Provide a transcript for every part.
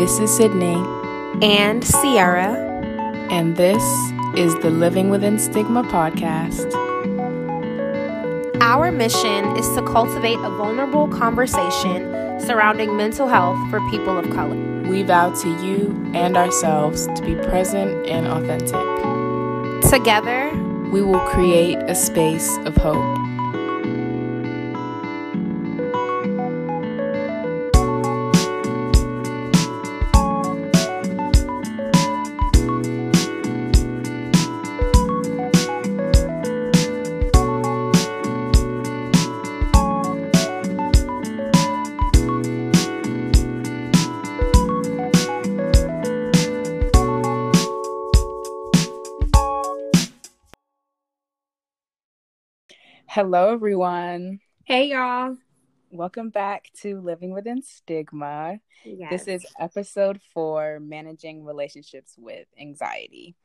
This is Sydney. And Sierra. And this is the Living Within Stigma podcast. Our mission is to cultivate a vulnerable conversation surrounding mental health for people of color. We vow to you and ourselves to be present and authentic. Together, we will create a space of hope. Hello, everyone. Hey, y'all. Welcome back to Living Within Stigma. Yes. This is episode four Managing Relationships with Anxiety.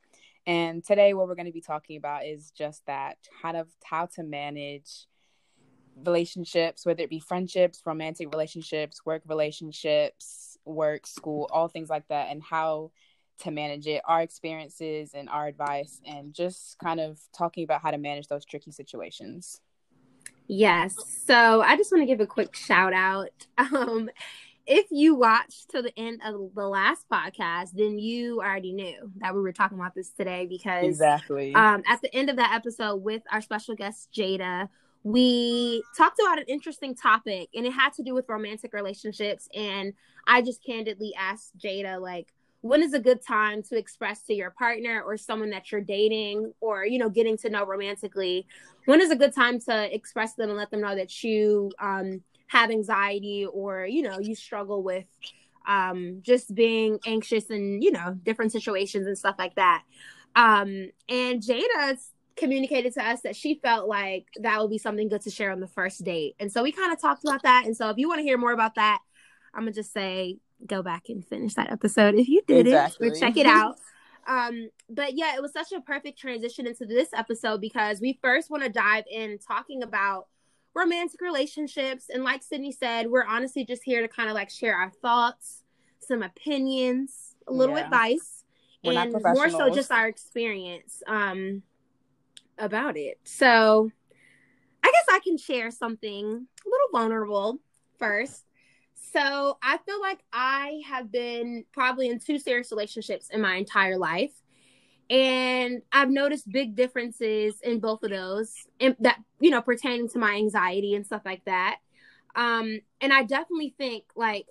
And today, what we're going to be talking about is just that how to, how to manage relationships, whether it be friendships, romantic relationships, work relationships, work, school, all things like that, and how to manage it, our experiences and our advice, and just kind of talking about how to manage those tricky situations. Yes. So I just want to give a quick shout out. Um, if you watched to the end of the last podcast, then you already knew that we were talking about this today because exactly um, at the end of that episode with our special guest Jada, we talked about an interesting topic and it had to do with romantic relationships. And I just candidly asked Jada, like, when is a good time to express to your partner or someone that you're dating or you know getting to know romantically? When is a good time to express them and let them know that you um, have anxiety or you know you struggle with um, just being anxious in you know different situations and stuff like that? Um, and jada communicated to us that she felt like that would be something good to share on the first date. And so we kind of talked about that. And so if you want to hear more about that i'm gonna just say go back and finish that episode if you did exactly. it or check it out. Um, but yeah, it was such a perfect transition into this episode because we first want to dive in talking about romantic relationships. And like Sydney said, we're honestly just here to kind of like share our thoughts, some opinions, a little yeah. advice, we're and more so just our experience um, about it. So I guess I can share something a little vulnerable first. So I feel like I have been probably in two serious relationships in my entire life. And I've noticed big differences in both of those and that, you know, pertaining to my anxiety and stuff like that. Um, and I definitely think like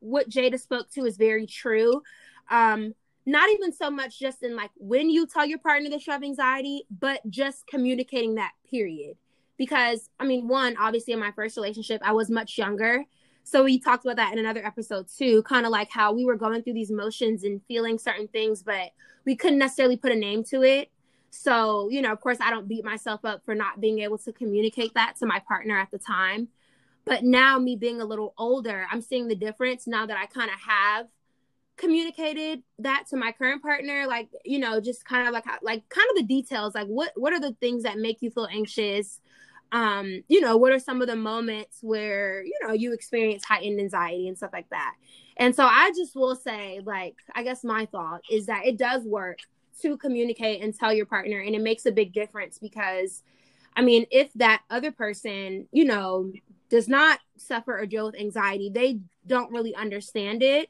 what Jada spoke to is very true. Um, not even so much just in like when you tell your partner that you have anxiety, but just communicating that period. Because I mean, one, obviously in my first relationship, I was much younger so we talked about that in another episode too, kind of like how we were going through these motions and feeling certain things, but we couldn't necessarily put a name to it. So, you know, of course, I don't beat myself up for not being able to communicate that to my partner at the time. But now, me being a little older, I'm seeing the difference now that I kind of have communicated that to my current partner like you know just kind of like like kind of the details like what what are the things that make you feel anxious um, you know, what are some of the moments where, you know, you experience heightened anxiety and stuff like that. And so I just will say, like, I guess my thought is that it does work to communicate and tell your partner, and it makes a big difference because, I mean, if that other person, you know, does not suffer or deal with anxiety, they don't really understand it.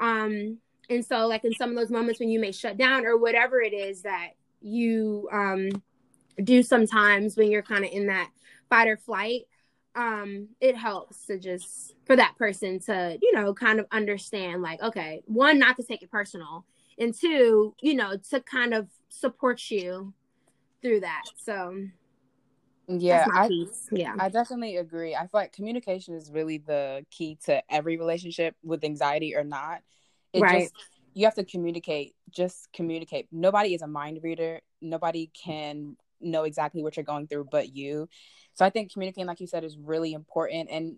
Um, and so, like, in some of those moments when you may shut down or whatever it is that you, um, do sometimes when you're kind of in that fight or flight um it helps to just for that person to you know kind of understand like okay one not to take it personal and two you know to kind of support you through that so. Yeah I, yeah. I definitely agree i feel like communication is really the key to every relationship with anxiety or not. It right. just you have to communicate just communicate. Nobody is a mind reader nobody can know exactly what you're going through but you. So I think communicating, like you said, is really important. And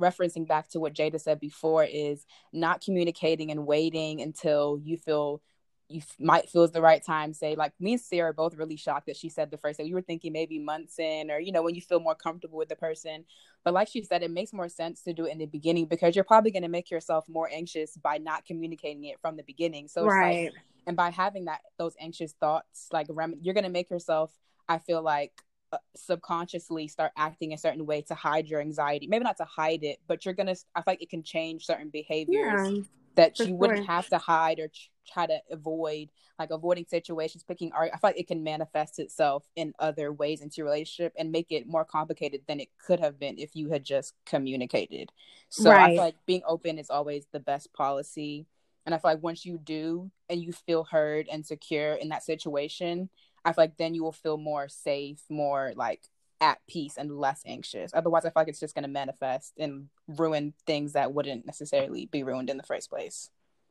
referencing back to what Jada said before is not communicating and waiting until you feel you might feel is the right time. Say like me and Sierra both really shocked that she said the first day. We were thinking maybe months in, or you know when you feel more comfortable with the person. But like she said, it makes more sense to do it in the beginning because you're probably going to make yourself more anxious by not communicating it from the beginning. So right, like, and by having that those anxious thoughts, like rem- you're going to make yourself. I feel like uh, subconsciously start acting a certain way to hide your anxiety. Maybe not to hide it, but you're gonna. I feel like it can change certain behaviors. Yeah that you wouldn't have to hide or ch- try to avoid like avoiding situations picking art i feel like it can manifest itself in other ways into your relationship and make it more complicated than it could have been if you had just communicated so right. i feel like being open is always the best policy and i feel like once you do and you feel heard and secure in that situation i feel like then you will feel more safe more like at peace and less anxious. Otherwise, I feel like it's just going to manifest and ruin things that wouldn't necessarily be ruined in the first place.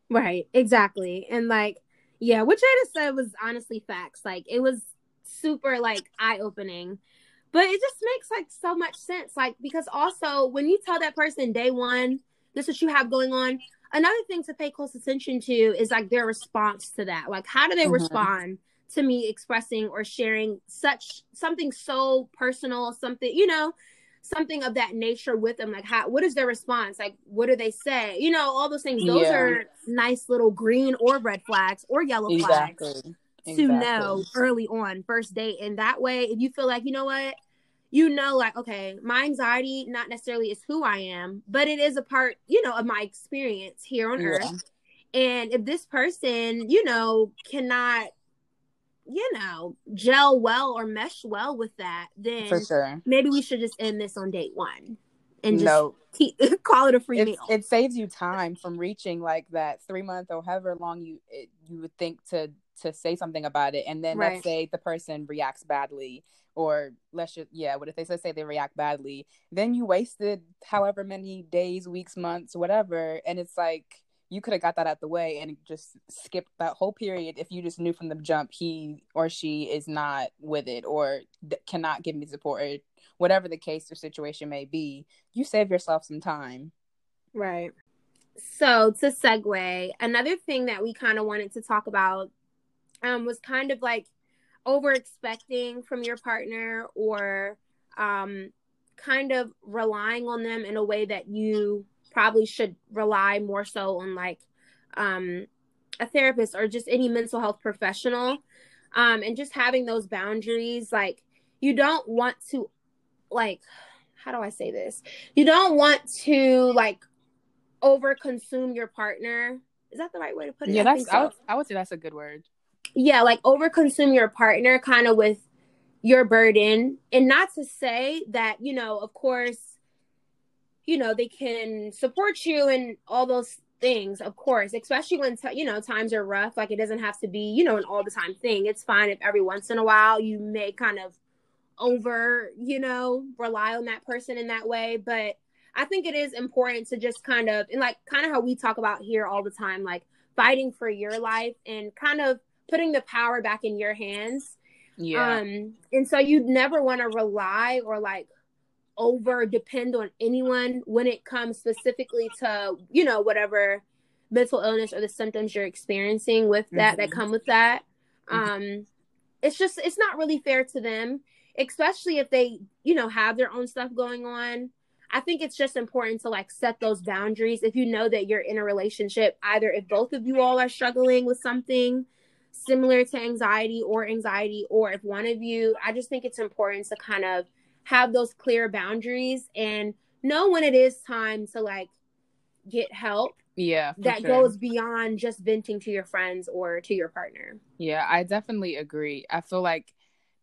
Right, exactly. And like, yeah, what Jada said was honestly facts. Like, it was super like eye opening, but it just makes like so much sense. Like, because also when you tell that person day one, this is what you have going on. Another thing to pay close attention to is like their response to that. Like, how do they mm-hmm. respond? to me expressing or sharing such something so personal, something, you know, something of that nature with them. Like, how, what is their response? Like, what do they say? You know, all those things. Those yeah. are nice little green or red flags or yellow exactly. flags exactly. to know early on, first date. And that way, if you feel like, you know what, you know, like, okay, my anxiety not necessarily is who I am, but it is a part, you know, of my experience here on yeah. earth. And if this person, you know, cannot you know, gel well or mesh well with that, then for sure, maybe we should just end this on date one and just no. call it a free it, meal. It saves you time from reaching like that three month or however long you it, you would think to to say something about it, and then right. let's say the person reacts badly, or let's just yeah, what if they say they react badly? Then you wasted however many days, weeks, months, whatever, and it's like you could have got that out the way and just skipped that whole period if you just knew from the jump he or she is not with it or cannot give me support or whatever the case or situation may be. You save yourself some time. Right. So to segue another thing that we kind of wanted to talk about um, was kind of like over expecting from your partner or um, kind of relying on them in a way that you probably should rely more so on like um, a therapist or just any mental health professional. Um, and just having those boundaries like you don't want to like how do i say this? You don't want to like over consume your partner. Is that the right way to put it? Yeah that's so. I, would, I would say that's a good word yeah like over consume your partner kind of with your burden. And not to say that you know of course you know they can support you and all those things of course especially when t- you know times are rough like it doesn't have to be you know an all the time thing. It's fine if every once in a while you may kind of over you know rely on that person in that way. But i think it is important to just kind of and like kind of how we talk about here all the time like fighting for your life and kind of putting the power back in your hands. Yeah. Um and so you never want to rely or like over depend on anyone when it comes specifically to you know whatever mental illness or the symptoms you're experiencing with that mm-hmm. that come with that. Mm-hmm. um it's just it's not really fair to them especially if they you know have their own stuff going on. I think it's just important to like set those boundaries. If you know that you're in a relationship either if both of you all are struggling with something similar to anxiety or anxiety or if one of you i just think it's important to kind of have those clear boundaries and know when it is time to like get help yeah that sure. goes beyond just venting to your friends or to your partner. Yeah i definitely agree. I feel like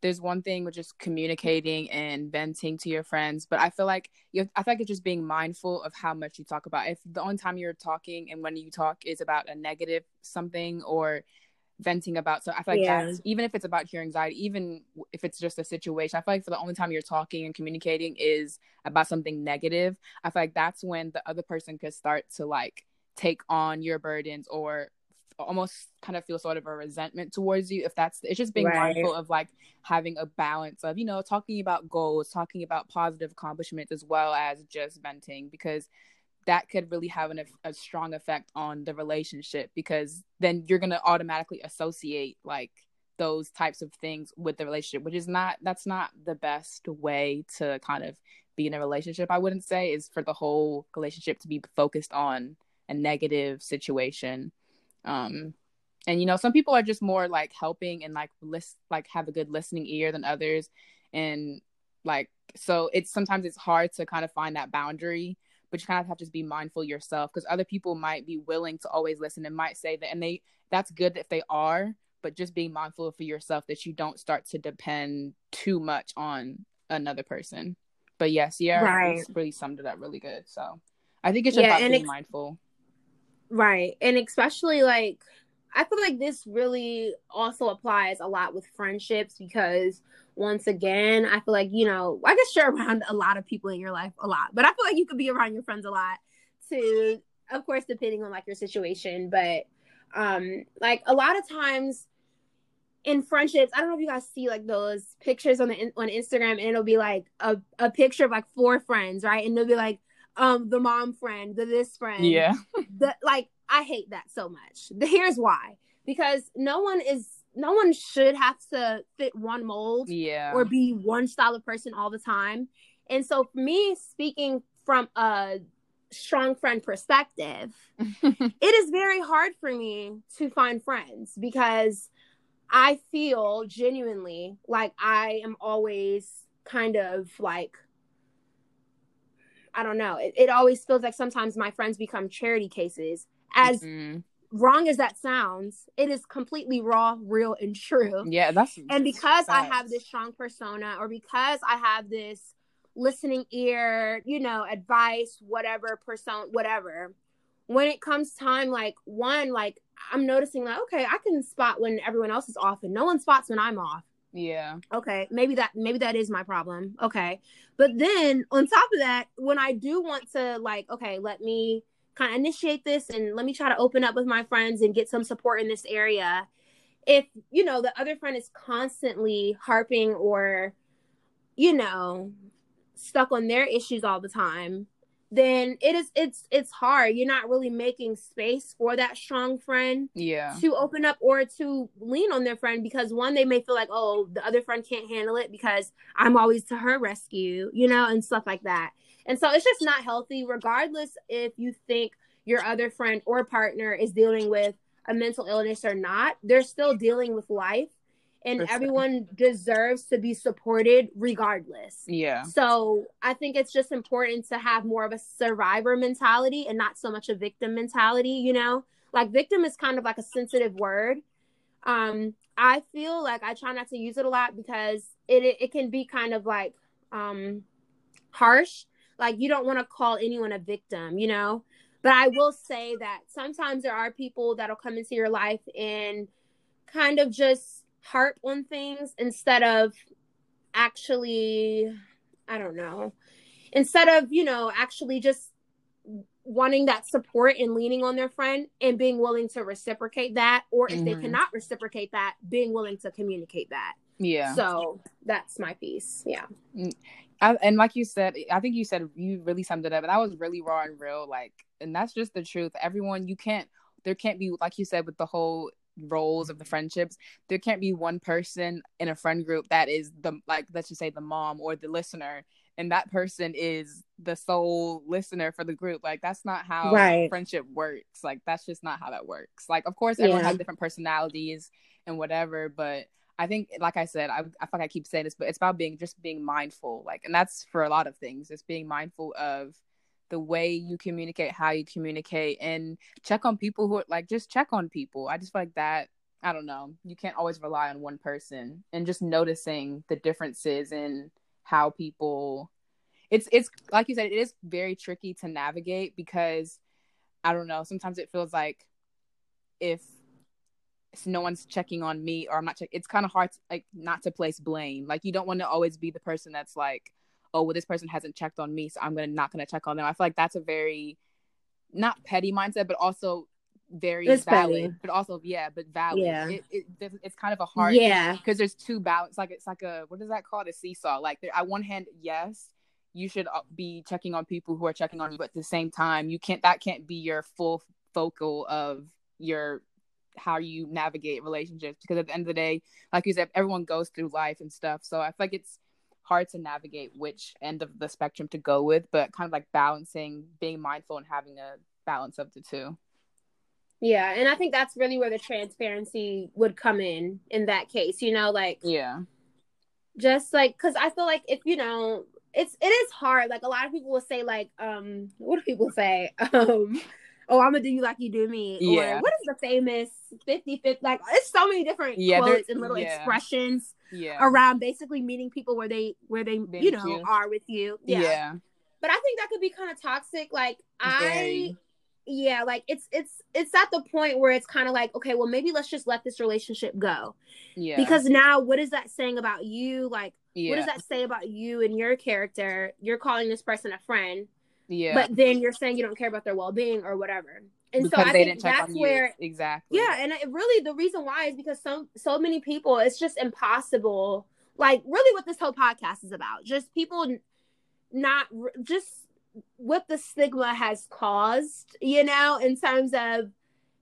there's one thing with just communicating and venting to your friends but i feel like you i feel like it's just being mindful of how much you talk about. If the only time you're talking and when you talk is about a negative something or venting about. So I feel like yeah. that's even if it's about your anxiety, even if it's just a situation, I feel like for the only time you're talking and communicating is about something negative, I feel like that's when the other person could start to like take on your burdens or almost kind of feel sort of a resentment towards you if that's it's just being right. mindful of like having a balance of you know talking about goals talking about positive accomplishments as well as just venting because that could really have an, a strong effect on the relationship because then you're going to automatically associate like those types of things with the relationship which is not that's not the best way to kind of be in a relationship i wouldn't say is for the whole relationship to be focused on a negative situation. Um and you know some people are just more like helping and like list like have a good listening ear than others. And like so it's sometimes it's hard to kind of find that boundary but you kind of have to be mindful yourself because other people might be willing to always listen and might say that and they that's good if they are but just being mindful for yourself that you don't start to depend too much on another person but yes yeah right. really summed it up really good so i think it's just yeah, about being mindful right and especially like I feel like this really also applies a lot with friendships because once again, I feel like, you know, I guess you're around a lot of people in your life a lot, but I feel like you could be around your friends a lot too, of course, depending on like your situation. But um, like a lot of times in friendships, I don't know if you guys see like those pictures on the on Instagram and it'll be like a, a picture of like four friends, right? And they'll be like, um, the mom friend, the this friend. Yeah. the like I hate that so much. The, Here's why. Because no one is no one should have to fit one mold yeah. or be one style of person all the time. And so for me speaking from a strong friend perspective, it is very hard for me to find friends because I feel genuinely like I am always kind of like I don't know. It, it always feels like sometimes my friends become charity cases as mm-hmm. wrong as that sounds, it is completely raw, real, and true. Yeah, that's and because I have this strong persona, or because I have this listening ear, you know, advice, whatever persona, whatever. When it comes time, like one, like I'm noticing, like okay, I can spot when everyone else is off, and no one spots when I'm off. Yeah. Okay. Maybe that maybe that is my problem. Okay. But then on top of that, when I do want to like, okay, let me kind of initiate this and let me try to open up with my friends and get some support in this area if you know the other friend is constantly harping or you know stuck on their issues all the time then it is it's it's hard. You're not really making space for that strong friend yeah. to open up or to lean on their friend because one they may feel like oh the other friend can't handle it because i'm always to her rescue you know and stuff like that. And so it's just not healthy, regardless if you think your other friend or partner is dealing with a mental illness or not, they're still dealing with life. And everyone deserves to be supported regardless. Yeah. So I think it's just important to have more of a survivor mentality and not so much a victim mentality, you know? Like victim is kind of like a sensitive word. Um, I feel like I try not to use it a lot because it it, it can be kind of like um harsh like you don't want to call anyone a victim, you know? But I will say that sometimes there are people that'll come into your life and kind of just harp on things instead of actually I don't know. Instead of, you know, actually just wanting that support and leaning on their friend and being willing to reciprocate that or if mm-hmm. they cannot reciprocate that being willing to communicate that yeah so that's my piece yeah mm, I, and like you said, I think you said you really summed it up, and that was really raw and real. Like, and that's just the truth. Everyone, you can't. There can't be, like you said, with the whole roles of the friendships. There can't be one person in a friend group that is the like, let's just say the mom or the listener, and that person is the sole listener for the group. Like, that's not how right. friendship works. Like, that's just not how that works. Like, of course, everyone yeah. has different personalities and whatever, but I think, like I said, I, I feel like I keep saying this, but it's about being just being mindful. Like, and that's for a lot of things. It's being mindful of the way you communicate, how you communicate, and check on people who are like just check on people. I just feel like that. I don't know. You can't always rely on one person, and just noticing the differences in how people. It's it's like you said, it is very tricky to navigate because I don't know. Sometimes it feels like if no one's checking on me or I'm not checking. It's kind of hard to, like not to place blame. Like you don't want to always be the person that's like, oh, well, this person hasn't checked on me, so I'm gonna not gonna check on them. I feel like that's a very not petty mindset, but also very it's valid. Petty. But also, yeah, but valid. Yeah, it, it, it's kind of a hard. Yeah, because there's two balance. Like it's like a what is that called? A seesaw. Like there, on one hand, yes, you should uh, be checking on people who are checking on you but at the same time you can't that can't be your full focal of your how you navigate relationships because at the end of the day like you said everyone goes through life and stuff so i feel like it's hard to navigate which end of the spectrum to go with but kind of like balancing being mindful and having a balance of the two. Yeah and i think that's really where the transparency would come in in that case you know like yeah. Just like because i feel like if you know it's it is hard. Like a lot of people will say like um what do people say? Um oh, I'm gonna do you like you do me. Yeah. Or what is the famous 50 50? Like, it's so many different yeah, quotes and little yeah. expressions yeah. around basically meeting people where they, where they, you know, you. are with you. Yeah. yeah. But I think that could be kind of toxic. Like. I, yeah, like it's, it's, it's at the point where it's kind of like, okay, well, maybe let's just let this relationship go. Yeah. Because now, what is that saying about you? Like, yeah. what does that say about you and your character? You're calling this person a friend yeah. But then you're saying you don't care about their well being or whatever. And because so I think that's where exactly. Yeah, and it really the reason why is because so so many people it's just impossible. Like really, what this whole podcast is about, just people not just what the stigma has caused, you know, in terms of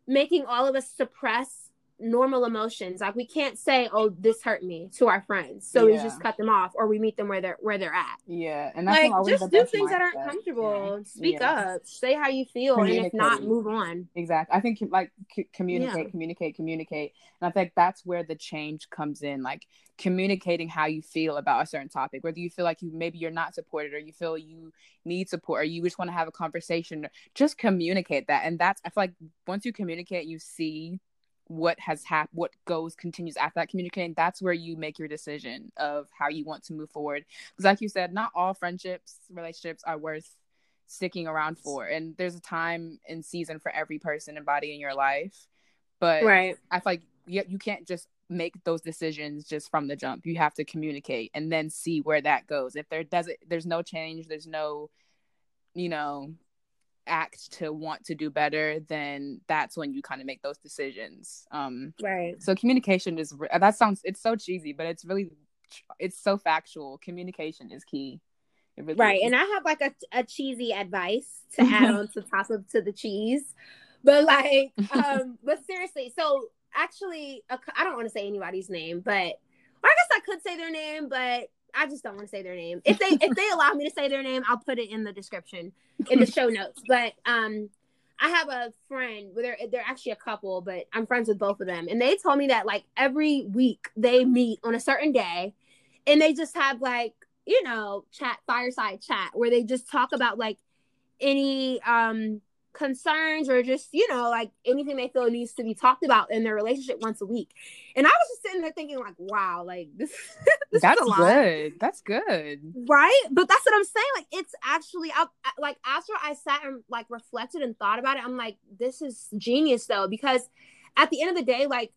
making all of us suppress normal emotions. Like we can't say, "Oh, this hurt me" to our friends, so yeah. we just cut them off, or we meet them where they're where they're at. Yeah, and like just do things that aren't comfortable. Yeah. Speak yeah. up, say how you feel, and if not, move on. Exactly. I think like c- communicate, communicate, communicate, and I think that's where the change comes in. Like communicating how you feel about a certain topic, whether you feel like you maybe you're not supported, or you feel you need support, or you just want to have a conversation. Just communicate that, and that's I feel like once you communicate, you see what has happened what goes continues after that communicating that's where you make your decision of how you want to move forward. Because like you said not all friendships relationships are worth sticking around for and there's a time and season for every person and body in your life but right. I feel like you, you can't just make those decisions just from the jump. You have to communicate and then see where that goes. If there doesn't there's no change there's no you know act to want to do better then that's when you kind of make those decisions. Um right. so communication is that sounds it's so cheesy but it's really it's so factual. Communication is key. Really right is. and i have like a, a cheesy advice to add on to top of to the cheese but like um but seriously so actually i don't want to say anybody's name but i guess i could say their name but I just don't want to say their name. If they if they allow me to say their name, I'll put it in the description in the show notes. But um I have a friend they're they're actually a couple, but I'm friends with both of them. And they told me that like every week they meet on a certain day and they just have like, you know, chat fireside chat where they just talk about like any um concerns or just you know like anything they feel needs to be talked about in their relationship once a week. And i was just sitting there thinking like wow like this, this that's good. That's good. Right? But that's what i'm saying. Like it's actually I, like after i sat and like reflected and thought about it i'm like this is genius though because at the end of the day like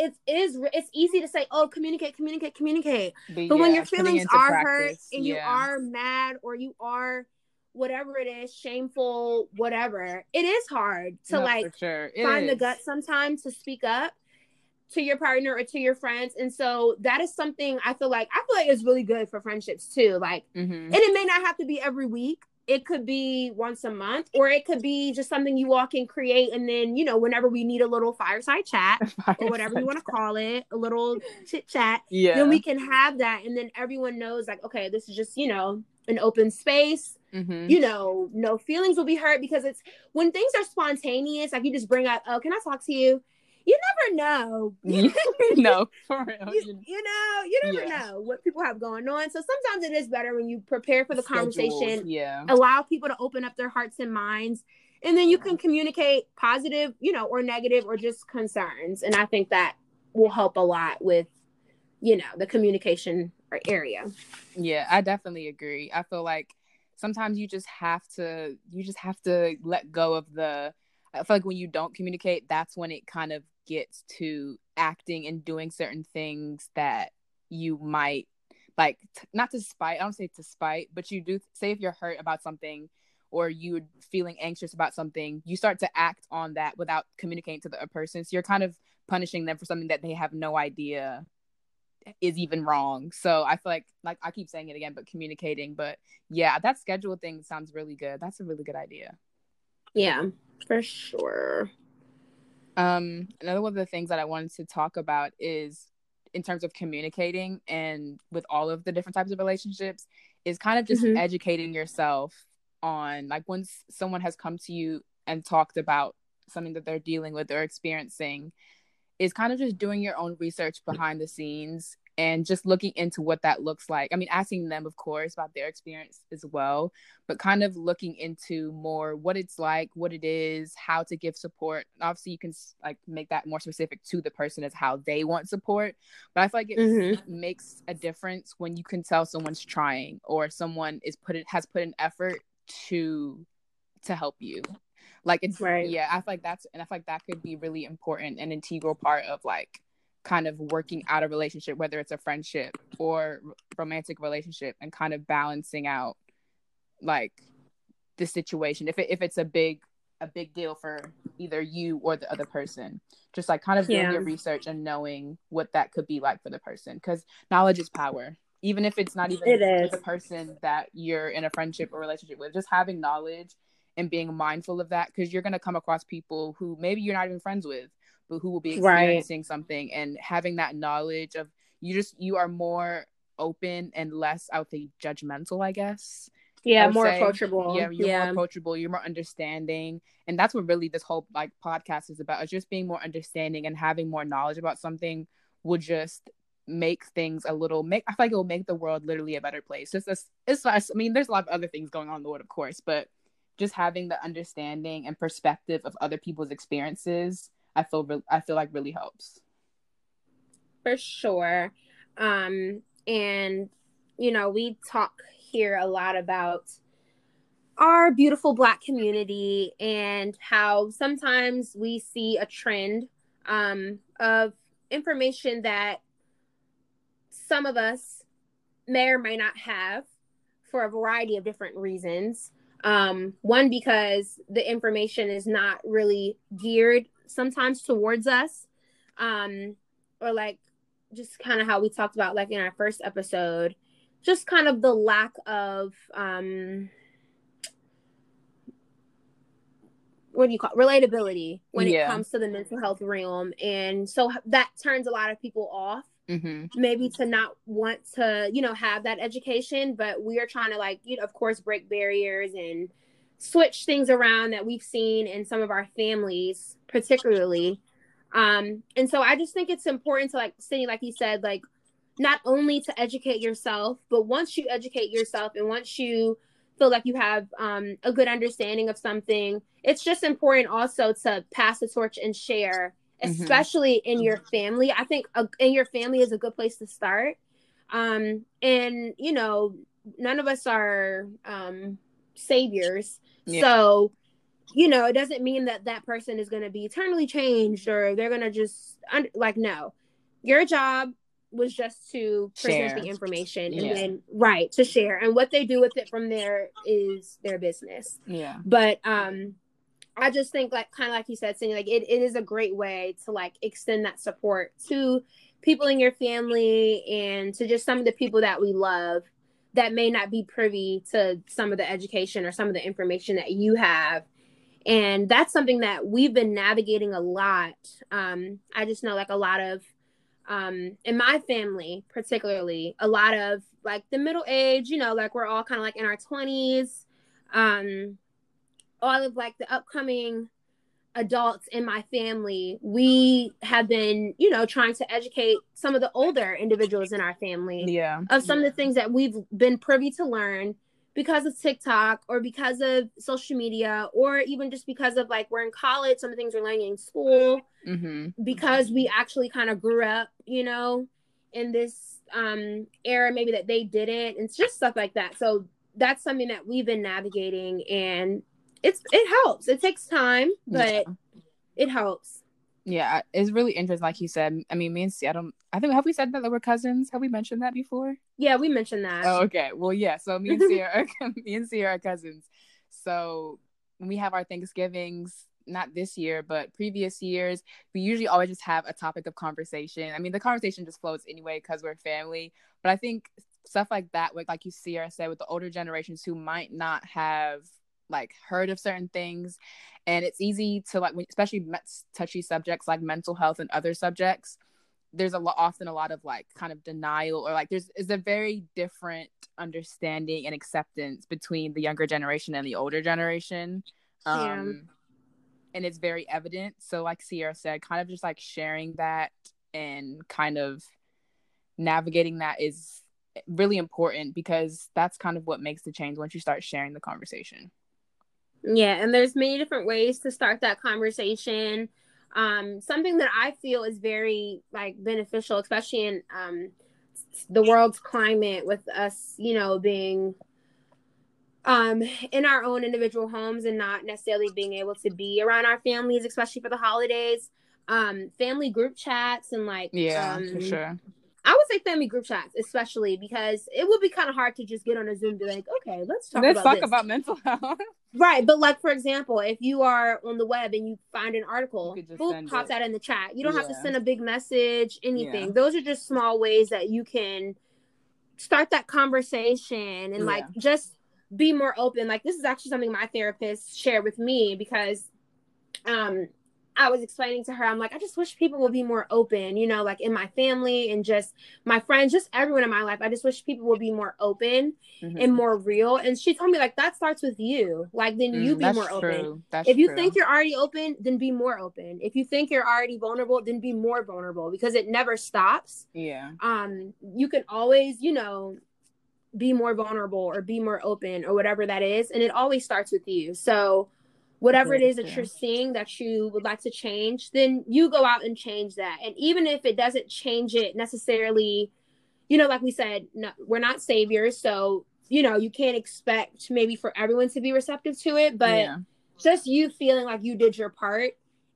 it is it's easy to say oh communicate communicate communicate. But, but yeah, when your feelings are practice, hurt and yeah. you are mad or you are whatever it is, shameful, whatever, it is hard to no, like sure. find is. the guts sometimes to speak up to your partner or to your friends. And so that is something I feel like I feel like is really good for friendships too. Like mm-hmm. and it may not have to be every week. It could be once a month, or it could be just something you all can create. And then, you know, whenever we need a little fireside chat fireside or whatever you want to call it, a little chit chat, yeah. then we can have that. And then everyone knows, like, okay, this is just, you know, an open space Mm-hmm. You know, no feelings will be hurt because it's when things are spontaneous, like you just bring up, oh, can I talk to you? You never know. no, for real. You, you know, you never yeah. know what people have going on. So sometimes it is better when you prepare for the Schedules, conversation, yeah. allow people to open up their hearts and minds, and then you yeah. can communicate positive, you know, or negative or just concerns. And I think that will help a lot with, you know, the communication area. Yeah, I definitely agree. I feel like sometimes you just have to you just have to let go of the I feel like when you don't communicate, that's when it kind of gets to acting and doing certain things that you might like t- not to spite. I don't say to spite, but you do say if you're hurt about something or you're feeling anxious about something, you start to act on that without communicating to the person. So you're kind of punishing them for something that they have no idea is even wrong. So I feel like like I keep saying it again, but communicating. But yeah, that schedule thing sounds really good. That's a really good idea. Yeah, for sure. Um, another one of the things that I wanted to talk about is in terms of communicating and with all of the different types of relationships is kind of just mm-hmm. educating yourself on like once someone has come to you and talked about something that they're dealing with or experiencing is kind of just doing your own research behind the scenes and just looking into what that looks like. I mean, asking them, of course, about their experience as well, but kind of looking into more what it's like, what it is, how to give support. Obviously, you can like make that more specific to the person as how they want support. But I feel like it mm-hmm. makes a difference when you can tell someone's trying or someone is put it has put an effort to to help you. Like it's right. yeah, I feel like that's and I feel like that could be really important and integral part of like kind of working out a relationship, whether it's a friendship or romantic relationship, and kind of balancing out like the situation. If it if it's a big a big deal for either you or the other person, just like kind of doing yeah. your research and knowing what that could be like for the person, because knowledge is power. Even if it's not even it the person that you're in a friendship or relationship with, just having knowledge and being mindful of that, because you're gonna come across people who maybe you're not even friends with but who will be experiencing right. something and having that knowledge of you just you are more open and less I would say judgmental, I guess. Yeah, more say. approachable. Yeah, you're yeah. more approachable, you're more understanding. And that's what really this whole like podcast is about. Is just being more understanding and having more knowledge about something would just make things a little make I feel like it will make the world literally a better place. It's just it's I mean, there's a lot of other things going on in the world, of course, but just having the understanding and perspective of other people's experiences I feel re- I feel like really helps. For sure. Um and you know, we talk here a lot about our beautiful black community and how sometimes we see a trend um of information that some of us may or may not have for a variety of different reasons. Um, one, because the information is not really geared sometimes towards us um or like just kind of how we talked about like in our first episode just kind of the lack of um what do you call it? relatability when yeah. it comes to the mental health realm and so that turns a lot of people off mm-hmm. maybe to not want to you know have that education but we are trying to like you know of course break barriers and switch things around that we've seen in some of our families, particularly. Um, and so I just think it's important to like Sydney, like you said, like not only to educate yourself, but once you educate yourself and once you feel like you have um, a good understanding of something, it's just important also to pass the torch and share. Especially mm-hmm. in your family. I think a, in your family is a good place to start. Um, and you know, none of us are um, saviors yeah. So, you know, it doesn't mean that that person is going to be eternally changed or they're going to just like no. Your job was just to present share. the information and yeah. then right to share and what they do with it from there is their business. Yeah. But um I just think like kind of like you said, saying like it, it is a great way to like extend that support to people in your family and to just some of the people that we love that may not be privy to some of the education or some of the information that you have. And that's something that we've been navigating a lot. Um, i just know like a lot of um, in my family particularly a lot of like the middle age you know like we're all kind of like in our 20s um, all of like the upcoming adults in my family, we have been, you know, trying to educate some of the older individuals in our family yeah. of some of the things that we've been privy to learn because of TikTok or because of social media or even just because of like we're in college, some of the things we're learning in school mm-hmm. because we actually kind of grew up, you know, in this um era maybe that they didn't. It's just stuff like that. So that's something that we've been navigating and it's it helps. It takes time, but yeah. it helps. Yeah, it's really interesting. Like you said, I mean, me and Sierra. I think have we said that, that we're cousins? Have we mentioned that before? Yeah, we mentioned that. Oh, okay. Well, yeah. So me and Sierra, me and Sierra are cousins. So when we have our Thanksgivings, not this year, but previous years, we usually always just have a topic of conversation. I mean, the conversation just flows anyway because we're family. But I think stuff like that, with like you see or say with the older generations who might not have like heard of certain things, and it's easy to like, especially touchy subjects like mental health and other subjects. There's a lot, often a lot of like kind of denial or like there's is a very different understanding and acceptance between the younger generation and the older generation. Um, and it's very evident. So, like Sierra said, kind of just like sharing that and kind of navigating that is really important because that's kind of what makes the change once you start sharing the conversation. Yeah, and there's many different ways to start that conversation. Um, something that I feel is very like beneficial, especially in um, the world's climate, with us, you know, being um in our own individual homes and not necessarily being able to be around our families especially for the holidays um family group chats and like yeah um, for sure I would say family group chats, especially because it would be kind of hard to just get on a Zoom and be like, okay, let's talk let's about talk this. about mental health. right, but like for example, if you are on the web and you find an article, boop, pop that in the chat. You don't yeah. have to send a big message, anything. Yeah. Those are just small ways that you can start that conversation and yeah. like just be more open. Like this is actually something my therapist shared with me because um I was explaining to her, I'm like, I just wish people would be more open, you know, like in my family and just my friends, just everyone in my life. I just wish people would be more open mm-hmm. and more real. And she told me, like, that starts with you. Like, then mm, you be more true. open. That's if you true. think you're already open, then be more open. If you think you're already vulnerable, then be more vulnerable because it never stops. Yeah. Um, you can always, you know, be more vulnerable or be more open or whatever that is and it always starts with you so whatever it is that you're seeing that you would like to change then you go out and change that and even if it doesn't change it necessarily you know like we said no, we're not saviors so you know you can't expect maybe for everyone to be receptive to it but yeah. just you feeling like you did your part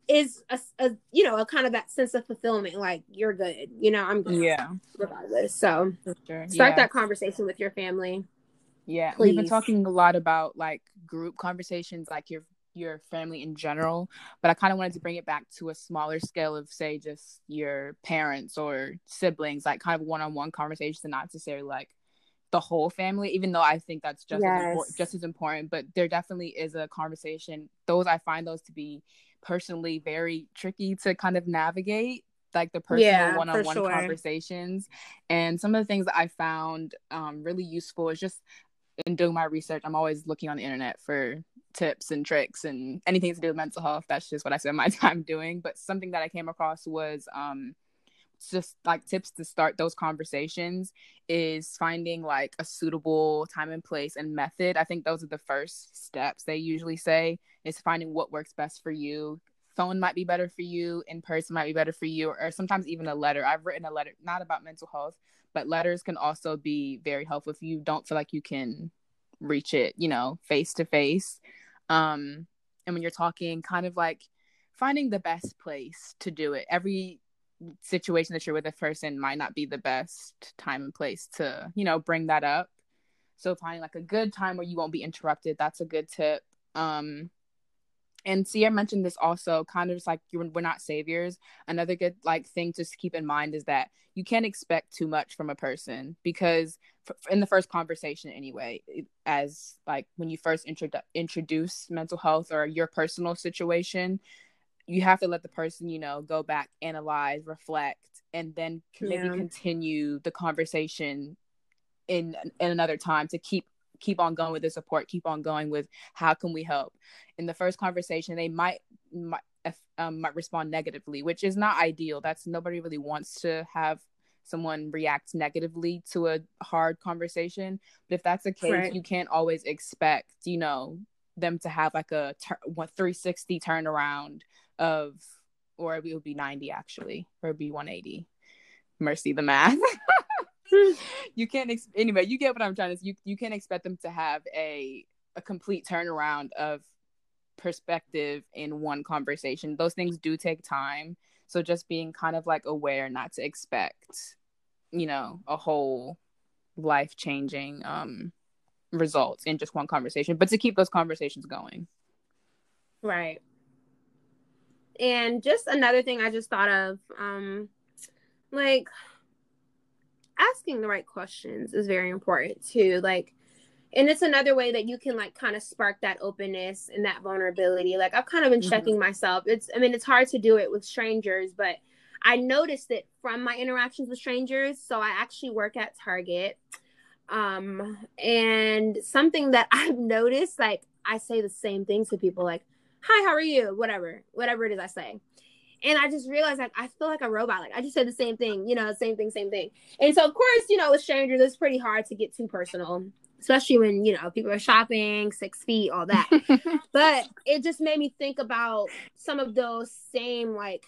is a, a, you know a kind of that sense of fulfillment like you're good you know i'm good yeah regardless so sure. start yeah. that conversation with your family yeah Please. we've been talking a lot about like group conversations like your your family in general but i kind of wanted to bring it back to a smaller scale of say just your parents or siblings like kind of one-on-one conversations and not necessarily like the whole family even though i think that's just yes. as impor- just as important but there definitely is a conversation those i find those to be personally very tricky to kind of navigate like the personal yeah, one-on-one sure. conversations and some of the things that i found um, really useful is just in doing my research i'm always looking on the internet for tips and tricks and anything to do with mental health that's just what i spend my time doing but something that i came across was um, just like tips to start those conversations is finding like a suitable time and place and method. I think those are the first steps they usually say is finding what works best for you. Phone might be better for you, in person might be better for you, or sometimes even a letter. I've written a letter, not about mental health, but letters can also be very helpful if you don't feel like you can reach it, you know, face to face. Um, and when you're talking, kind of like finding the best place to do it. Every situation that you're with a person might not be the best time and place to you know bring that up so finding like a good time where you won't be interrupted that's a good tip um and Sierra mentioned this also, kind of just like you're, we're not saviors. Another good like thing to keep in mind is that you can't expect too much from a person because in the first conversation anyway, as like when you first intro- introduce mental health or your personal situation, you have to let the person you know go back analyze reflect and then maybe yeah. continue the conversation in in another time to keep keep on going with the support keep on going with how can we help in the first conversation they might might, um, might respond negatively which is not ideal that's nobody really wants to have someone reacts negatively to a hard conversation. But if that's the case right. you can't always expect you know them to have like a ter- 360 turnaround of or it would be 90 actually or it'd be 180 mercy the math. You can't ex- anyway you get what i'm trying to you you can't expect them to have a a complete turnaround of perspective in one conversation. Those things do take time so just being kind of like aware not to expect you know a whole life changing um results in just one conversation but to keep those conversations going right And just another thing I just thought of, um, like asking the right questions is very important too. Like, and it's another way that you can like kind of spark that openness and that vulnerability. Like I've kind of been mm-hmm. checking myself. It's I mean it's hard to do it with strangers, but I noticed it from my interactions with strangers. So I actually work at Target. Um and something that I've noticed like I say the same things to people like hi, how are you? Whatever, whatever it is I say. And I just realized like I feel like a robot. Like I just said the same thing, you know, same thing, same thing. And so of course, you know, with strangers, it's pretty hard to get too personal, especially when, you know, people are shopping, six feet, all that. but it just made me think about some of those same like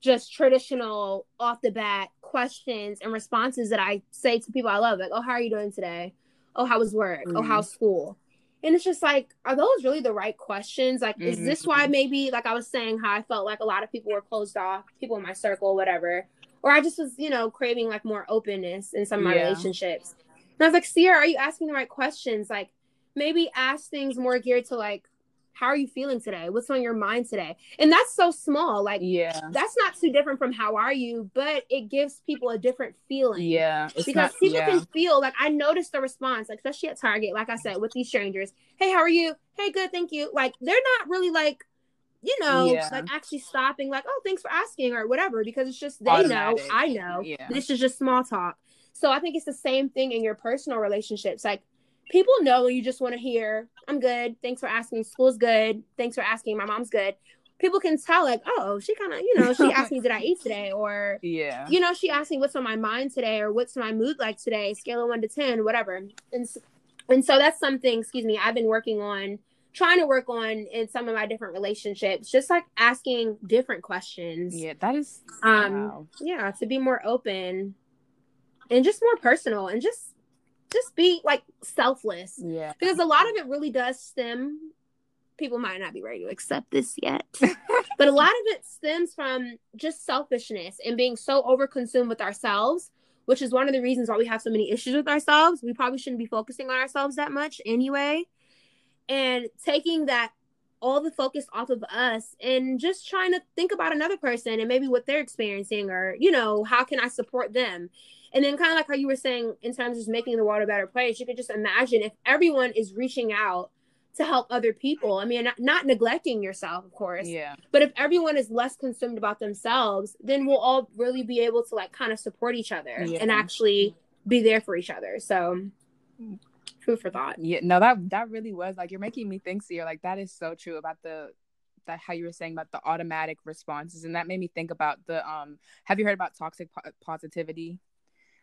just traditional off the bat questions and responses that I say to people I love, like, oh, how are you doing today? Oh, how was work? Mm-hmm. Oh, how's school? And it's just like, are those really the right questions? Like, mm-hmm. is this why maybe, like I was saying, how I felt like a lot of people were closed off, people in my circle, whatever. Or I just was, you know, craving like more openness in some of my yeah. relationships. And I was like, Sierra, are you asking the right questions? Like, maybe ask things more geared to like how are you feeling today? What's on your mind today? And that's so small. Like, yeah, that's not too different from how are you, but it gives people a different feeling. Yeah. Because not, people yeah. can feel like I noticed the response, like, especially at Target, like I said, with these strangers. Hey, how are you? Hey, good, thank you. Like, they're not really like, you know, yeah. like actually stopping, like, oh, thanks for asking or whatever, because it's just they Automatic. know, I know. Yeah. This is just small talk. So I think it's the same thing in your personal relationships. Like people know you just want to hear, I'm good. Thanks for asking. School's good. Thanks for asking. My mom's good. People can tell, like, oh, she kind of, you know, she asked me, did I eat today? Or, yeah, you know, she asked me what's on my mind today or what's my mood like today, scale of one to 10, whatever. And, and so that's something, excuse me, I've been working on, trying to work on in some of my different relationships, just like asking different questions. Yeah, that is, um, wow. yeah, to be more open and just more personal and just just be like selfless. Yeah. Because a lot of it really does stem people might not be ready to accept this yet. but a lot of it stems from just selfishness and being so overconsumed with ourselves, which is one of the reasons why we have so many issues with ourselves. We probably shouldn't be focusing on ourselves that much anyway. And taking that all the focus off of us and just trying to think about another person and maybe what they're experiencing or, you know, how can I support them? And then kind of like how you were saying in terms of just making the world a better place, you could just imagine if everyone is reaching out to help other people. I mean, not, not, neglecting yourself, of course. Yeah. But if everyone is less consumed about themselves, then we'll all really be able to like kind of support each other yeah. and actually be there for each other. So food for thought. Yeah, no, that that really was like you're making me think, so you're like that is so true about the that how you were saying about the automatic responses and that made me think about the um have you heard about toxic po- positivity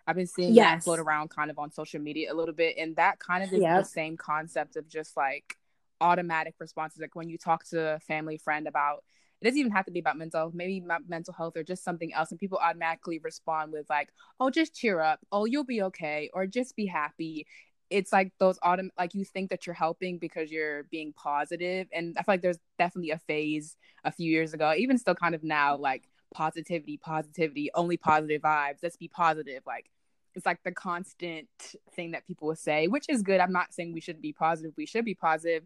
I've been seeing yes. that float around kind of on social media a little bit, and that kind of is yep. the same concept of just like automatic responses. Like when you talk to a family friend about it doesn't even have to be about mental maybe mental health or just something else and people automatically respond with like oh just cheer up oh you'll be okay or just be happy it's like those autumn like you think that you're helping because you're being positive and i feel like there's definitely a phase a few years ago even still kind of now like positivity positivity only positive vibes let's be positive like it's like the constant thing that people will say, which is good. I'm not saying we shouldn't be positive. We should be positive,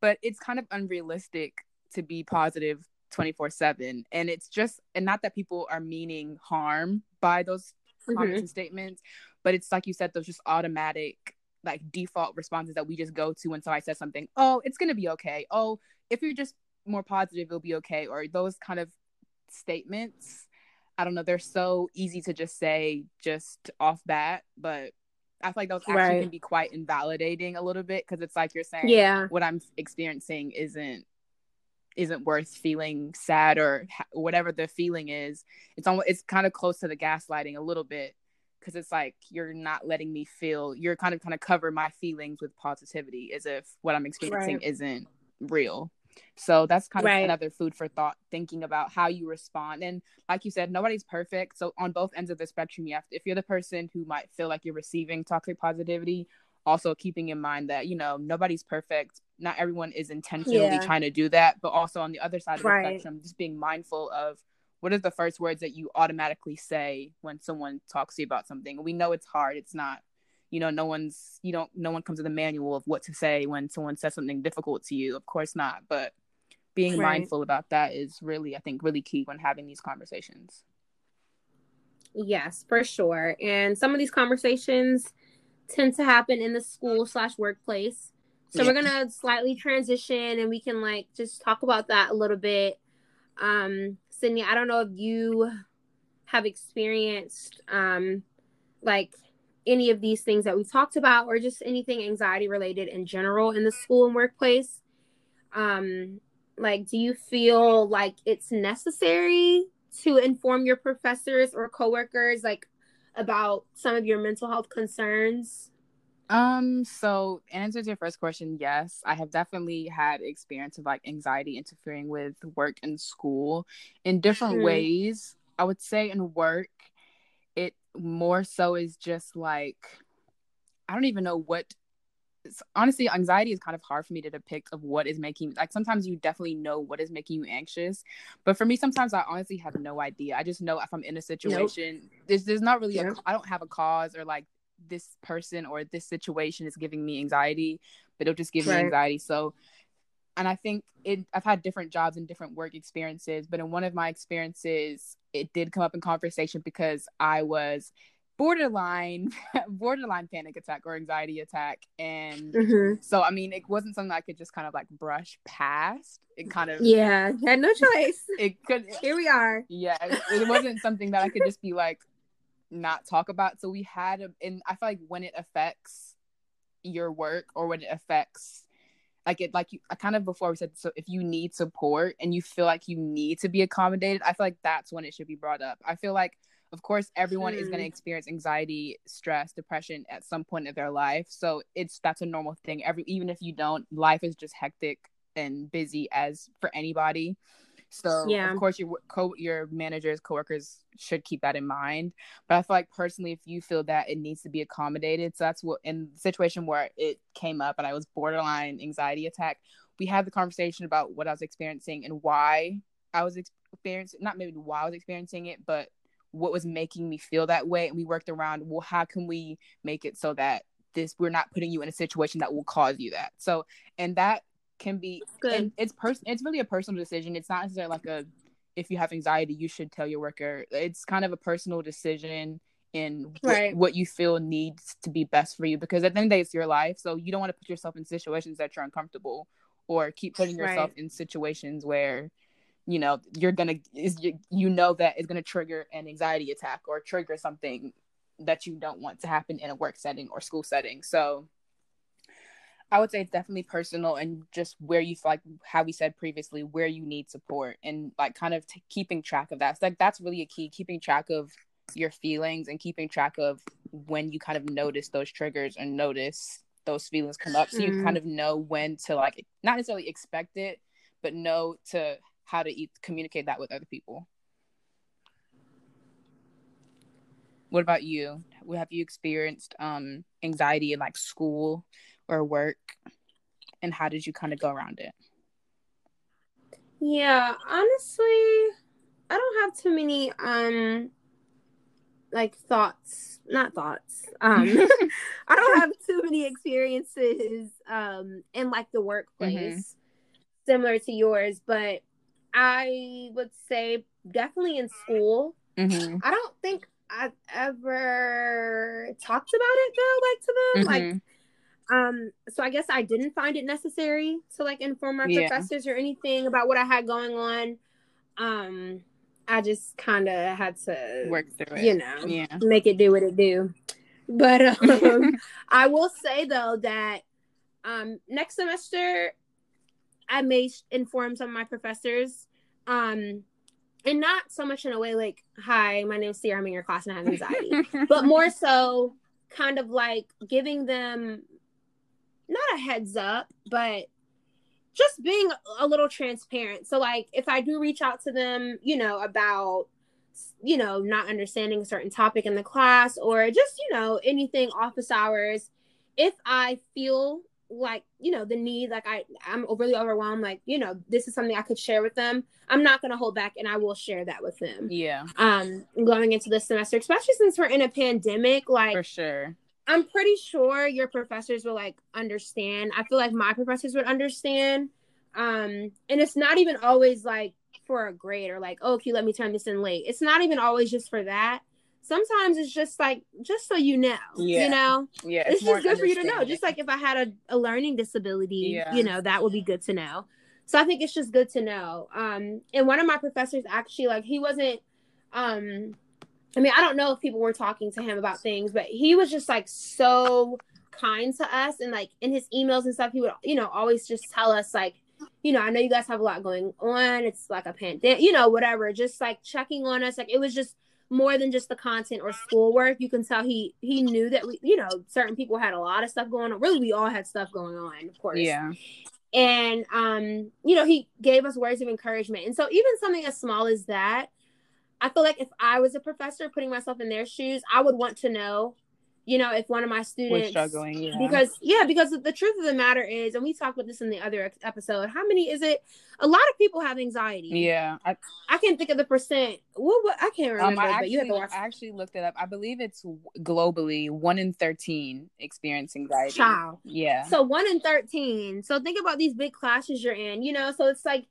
but it's kind of unrealistic to be positive 24 7. And it's just, and not that people are meaning harm by those mm-hmm. comments and statements, but it's like you said, those just automatic, like default responses that we just go to when somebody says something. Oh, it's going to be okay. Oh, if you're just more positive, it'll be okay. Or those kind of statements I don't know, they're so easy to just say just off bat, but I feel like those actually right. can be quite invalidating a little bit because it's like you're saying, yeah, what I'm experiencing isn't isn't worth feeling sad or ha- whatever the feeling is. It's almost it's kind of close to the gaslighting a little bit because it's like you're not letting me feel. You're kind of kind of cover my feelings with positivity as if what I'm experiencing right. isn't real. So that's kind of right. another food for thought, thinking about how you respond. And like you said, nobody's perfect. So on both ends of the spectrum, you have to, if you're the person who might feel like you're receiving toxic positivity, also keeping in mind that, you know, nobody's perfect. Not everyone is intentionally yeah. trying to do that. But also on the other side of right. the spectrum, just being mindful of what are the first words that you automatically say when someone talks to you about something. We know it's hard. It's not you know no one's you don't no one comes with a manual of what to say when someone says something difficult to you of course not but being right. mindful about that is really, I think, really key when having these conversations. Yes, for sure. And some of these conversations tend to happen in the school slash workplace. So yeah. we're gonna slightly transition and we can like just talk about that a little bit. Um, Sydney, I don't know if you have experienced um like any of these things that we talked about or just anything anxiety related in general in the school and workplace. Um, like do you feel like it's necessary to inform your professors or coworkers like about some of your mental health concerns? Um, so answer to your first question, yes, I have definitely had experience of like anxiety interfering with work and school in different mm-hmm. ways. I would say in work, more so is just like I don't even know what honestly anxiety is kind of hard for me to depict of what is making like sometimes you definitely know what is making you anxious but for me sometimes i honestly have no idea i just know if i'm in a situation nope. there's there's not really a i don't have a cause or like this person or this situation is giving me anxiety but it'll just give right. me anxiety so and i think it i've had different jobs and different work experiences but in one of my experiences it did come up in conversation because i was borderline borderline panic attack or anxiety attack. And mm-hmm. so i mean it wasn't something i could just kind of like brush past. It kind of yeah had no choice. It could here we are. Yeah it, it, wasn't something that i could just be like not talk about. So we had a, and i feel like when it affects your work or when it affects like it like you I kind of before we said so if you need support and you feel like you need to be accommodated i feel like that's when it should be brought up. I feel like of course everyone mm. is going to experience anxiety stress depression at some point in their life. So it's that's a normal thing. Every even if you don't life is just hectic and busy as for anybody so yeah. of course your co your managers coworkers should keep that in mind. But i feel like personally if you feel that it needs to be accommodated so that's what in the situation where it came up and i was borderline anxiety attack we had the conversation about what i was experiencing and why i was experiencing not maybe why i was experiencing it but what was making me feel that way. And we worked around well how can we make it so that this we're not putting you in a situation that will cause you that? So and that can be Good. and it's person it's really a personal decision it's not necessarily like a if you have anxiety you should tell your worker it's kind of a personal decision in right. what, what you feel needs to be best for you because at the end of the day it's your life so you don't want to put yourself in situations that you're uncomfortable or keep putting yourself right. in situations where you know you're gonna is you, you know that is gonna trigger an anxiety attack or trigger something that you don't want to happen in a work setting or school setting so i would say it's definitely personal and just where you like how we said previously where you need support and like kind of t- keeping track of that it's like that's really a key keeping track of your feelings and keeping track of when you kind of notice those triggers and notice those feelings come up so mm. you kind of know when to like not necessarily expect it but know to how to eat, communicate that with other people. What about you? Have you experienced um, anxiety in like school or work? And how did you kind of go around it? Yeah, honestly, I don't have too many um like thoughts, not thoughts. Um I don't have too many experiences um in like the workplace mm-hmm. similar to yours, but I would say definitely in school. Mm-hmm. I don't think I've ever talked about it though, like to them. Mm-hmm. Like um so I guess I didn't find it necessary to like inform my yeah. professors or anything about what I had going on. Um I just kind of had to work through it. You know, yeah. make it do what it do. But um, I will say though that um next semester I may inform some of my professors, um, and not so much in a way like, "Hi, my name's Sierra. I'm in your class and I have anxiety," but more so, kind of like giving them not a heads up, but just being a little transparent. So, like, if I do reach out to them, you know, about you know not understanding a certain topic in the class or just you know anything office hours if i feel like you know the need like i i'm overly overwhelmed like you know this is something i could share with them i'm not going to hold back and i will share that with them. Yeah. Um going into this semester especially since we're in a pandemic like for sure i'm pretty sure your professors will like understand i feel like my professors would understand Um, and it's not even always like for a grade or like, oh, okay, let me turn this in late. It's not even always just for that. Sometimes it's just like, just so you know, yeah. you know, yeah, it's, it's just good for you to know. Just like if I had a, a learning disability, yeah. you know, that would be good to know. So I think it's just good to know. Um, and one of my professors actually, like, he wasn't, um, I mean, I don't know if people were talking to him about things, but he was just like so kind to us and like in his emails and stuff, he would, you know, always just tell us like, you know, I know you guys have a lot going on. It's like a pandemic, you know, whatever. Just like checking on us. Like it was just more than just the content or schoolwork. You can tell he he knew that we, you know, certain people had a lot of stuff going on. Really, we all had stuff going on, of course. Yeah. And um, you know, he gave us words of encouragement. And so even something as small as that, I feel like if I was a professor putting myself in their shoes, I would want to know you know, if one of my students struggling, yeah. because yeah, because the truth of the matter is, and we talked about this in the other episode. How many is it? A lot of people have anxiety. Yeah, I, I can't think of the percent. What, what I can't remember. Um, I actually, you have to watch. I actually looked it up. I believe it's globally one in thirteen experience anxiety. Child. Yeah. So one in thirteen. So think about these big classes you're in. You know, so it's like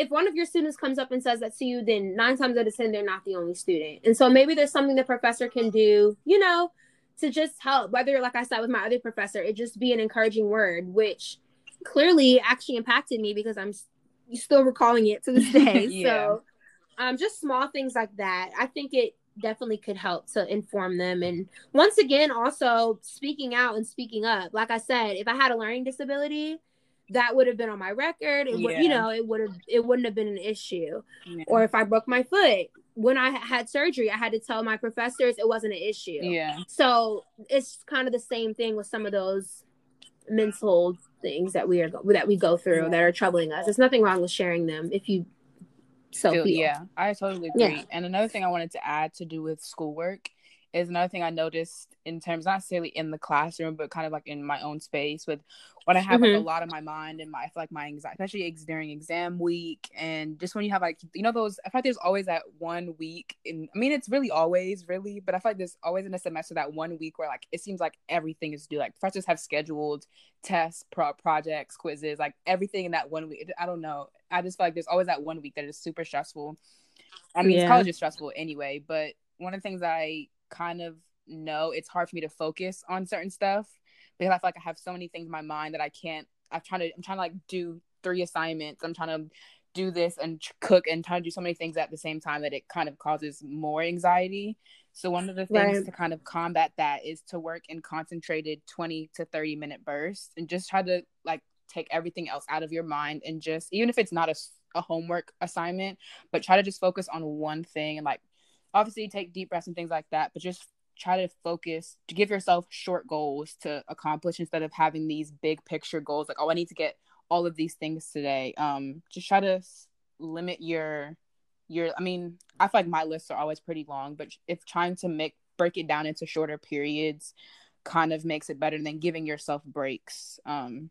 if one of your students comes up and says that to you, then nine times out of ten they're not the only student. And so maybe there's something the professor can do. You know to just help, whether, like I said with my other professor, it just be an encouraging word, which clearly actually impacted me because I'm still recalling it to this day. yeah. So, um, just small things like that. I think it definitely could help to inform them. And once again, also speaking out and speaking up. Like I said, if I had a learning disability, that would have been on my record. It would, you know, it would have, it wouldn't have been an issue. Yeah. Or if I broke my foot, when I had surgery, I had to tell my professors it wasn't an issue. Yeah. So it's kind of the same thing with some of those mental things that we are that we go through yeah. that are troubling us. There's nothing wrong with sharing them if you so feel. Yeah, I totally agree. Yeah. And another thing I wanted to add to do with schoolwork is another thing I noticed in terms not necessarily in the classroom, but kind of like in my own space with when I have mm-hmm. like a lot of my mind and my I feel like my anxiety, especially during exam week and just when you have like you know those I feel like there's always that one week in I mean it's really always really, but I feel like there's always in a semester that one week where like it seems like everything is due. Like professors have scheduled tests, pro- projects, quizzes, like everything in that one week. I don't know. I just feel like there's always that one week that is super stressful. I mean, yeah. college is stressful anyway, but one of the things I kind of know it's hard for me to focus on certain stuff because I feel like I have so many things in my mind that I can't. I'm trying to. I'm trying to like do three assignments. I'm trying to do this and cook and trying to do so many things at the same time that it kind of causes more anxiety. So one of the things right. to kind of combat that is to work in concentrated 20 to 30 minute bursts and just try to like take everything else out of your mind and just even if it's not a, a homework assignment, but try to just focus on one thing and like obviously take deep breaths and things like that, but just try to focus to give yourself short goals to accomplish instead of having these big picture goals like oh i need to get all of these things today um just try to limit your your i mean i feel like my lists are always pretty long but if trying to make break it down into shorter periods kind of makes it better than giving yourself breaks um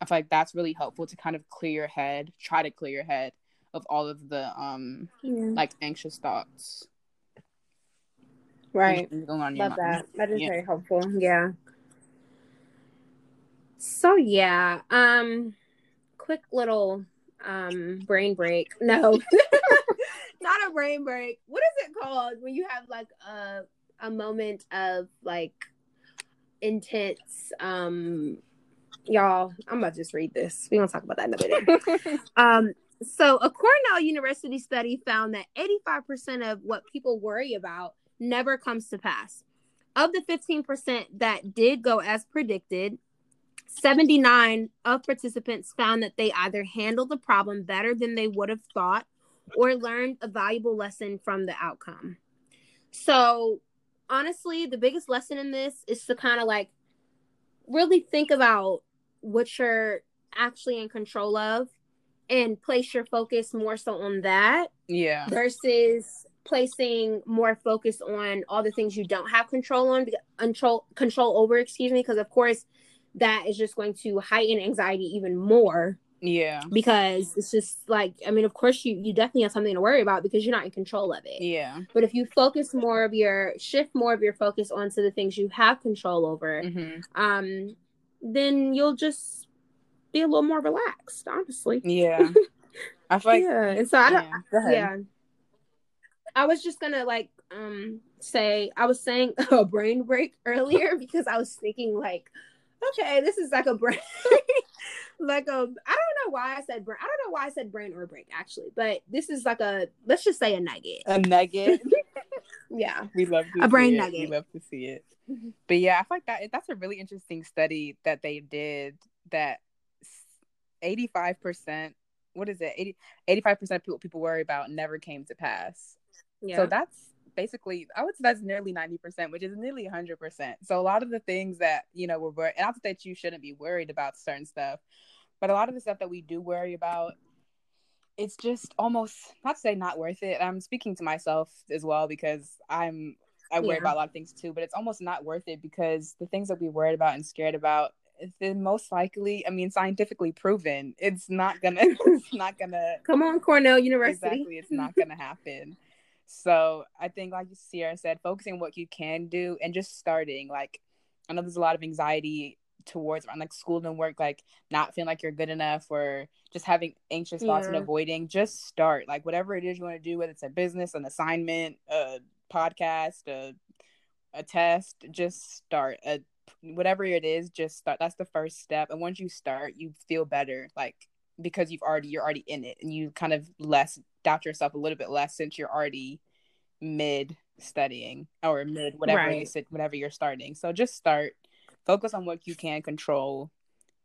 i feel like that's really helpful to kind of clear your head try to clear your head of all of the um yeah. like anxious thoughts Right. Love that. That is yeah. very helpful. Yeah. So yeah, um quick little um brain break. No. Not a brain break. What is it called when you have like a a moment of like intense um y'all i'm about to just read this we don't talk about that in a minute um so a cornell university study found that 85% of what people worry about never comes to pass. Of the 15% that did go as predicted, 79 of participants found that they either handled the problem better than they would have thought or learned a valuable lesson from the outcome. So, honestly, the biggest lesson in this is to kind of like really think about what you're actually in control of and place your focus more so on that. Yeah. Versus placing more focus on all the things you don't have control on control control over excuse me because of course that is just going to heighten anxiety even more yeah because it's just like i mean of course you you definitely have something to worry about because you're not in control of it yeah but if you focus more of your shift more of your focus onto the things you have control over mm-hmm. um then you'll just be a little more relaxed, honestly. Yeah. I feel like yeah, and so I don't. Yeah, yeah. I was just gonna like um say I was saying a brain break earlier because I was thinking like, okay, this is like a brain, like a I don't know why I said brain. I don't know why I said brain or break actually, but this is like a let's just say a nugget. A nugget. yeah, we love a brain it. nugget. We love to see it. Mm-hmm. But yeah, I feel like that that's a really interesting study that they did that 85% what is it 80 85% of people people worry about never came to pass yeah. so that's basically i would say that's nearly 90% which is nearly 100% so a lot of the things that you know we're worried not that you shouldn't be worried about certain stuff but a lot of the stuff that we do worry about it's just almost not to say not worth it i'm speaking to myself as well because i'm i worry yeah. about a lot of things too but it's almost not worth it because the things that we worried about and scared about then most likely, I mean, scientifically proven, it's not gonna, it's not gonna. Come on, Cornell University. Exactly, it's not gonna happen. So I think, like Sierra said, focusing on what you can do and just starting. Like, I know there's a lot of anxiety towards around like school and work, like not feeling like you're good enough or just having anxious thoughts yeah. and avoiding. Just start, like whatever it is you want to do, whether it's a business, an assignment, a podcast, a a test. Just start. A whatever it is, just start. That's the first step. And once you start, you feel better, like because you've already you're already in it, and you kind of less doubt yourself a little bit less since you're already mid studying or mid whatever right. you said, whatever you're starting. So just start. Focus on what you can control.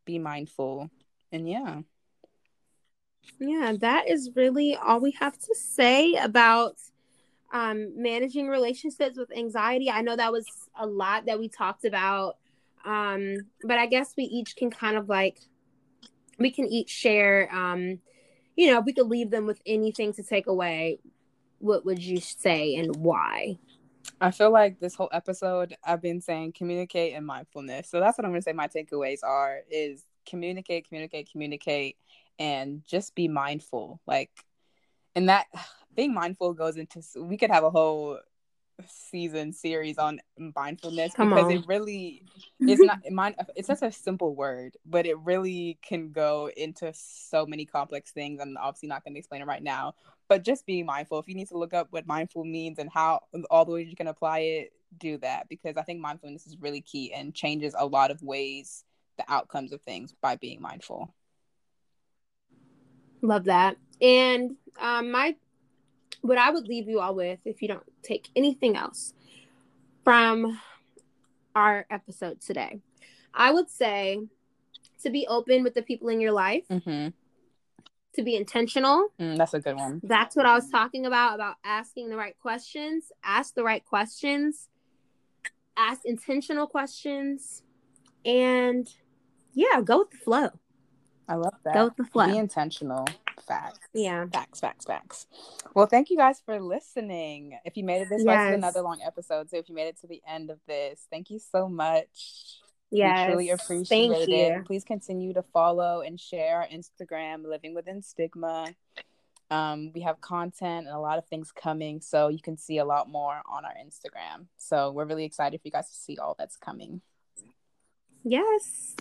Be mindful, and yeah. Yeah, that is really all we have to say about um, managing relationships with anxiety. I know that was a lot that we talked about, um, but I guess we each can kind of like we can each share. Um, you know, we could leave them with anything to take away. What would you say and why? I feel like this whole episode I've been saying communicate and mindfulness. So that's what I'm going to say my takeaways are is communicate, communicate, communicate and just be mindful. Like and that being mindful goes into we could have a whole season series on mindfulness Come because on. it really is not mind it's such a simple word but it really can go into so many complex things i'm obviously not going to explain it right now but just being mindful if you need to look up what mindful means and how all the ways you can apply it do that because i think mindfulness is really key and changes a lot of ways the outcomes of things by being mindful love that and um, my what I would leave you all with, if you don't take anything else from our episode today, I would say to be open with the people in your life, mm-hmm. to be intentional. Mm, that's a good one. That's what I was talking about about asking the right questions. Ask the right questions. Ask intentional questions, and yeah, go with the flow. I love that. Go with the flow. Be intentional. Facts. Yeah. Facts, facts, facts. Well, thank you guys for listening. If you made it this yes. far, another long episode. So if you made it to the end of this, thank you so much. Yeah, truly appreciate thank it. You. Please continue to follow and share our Instagram, Living Within Stigma. Um, we have content and a lot of things coming, so you can see a lot more on our Instagram. So we're really excited for you guys to see all that's coming. Yes.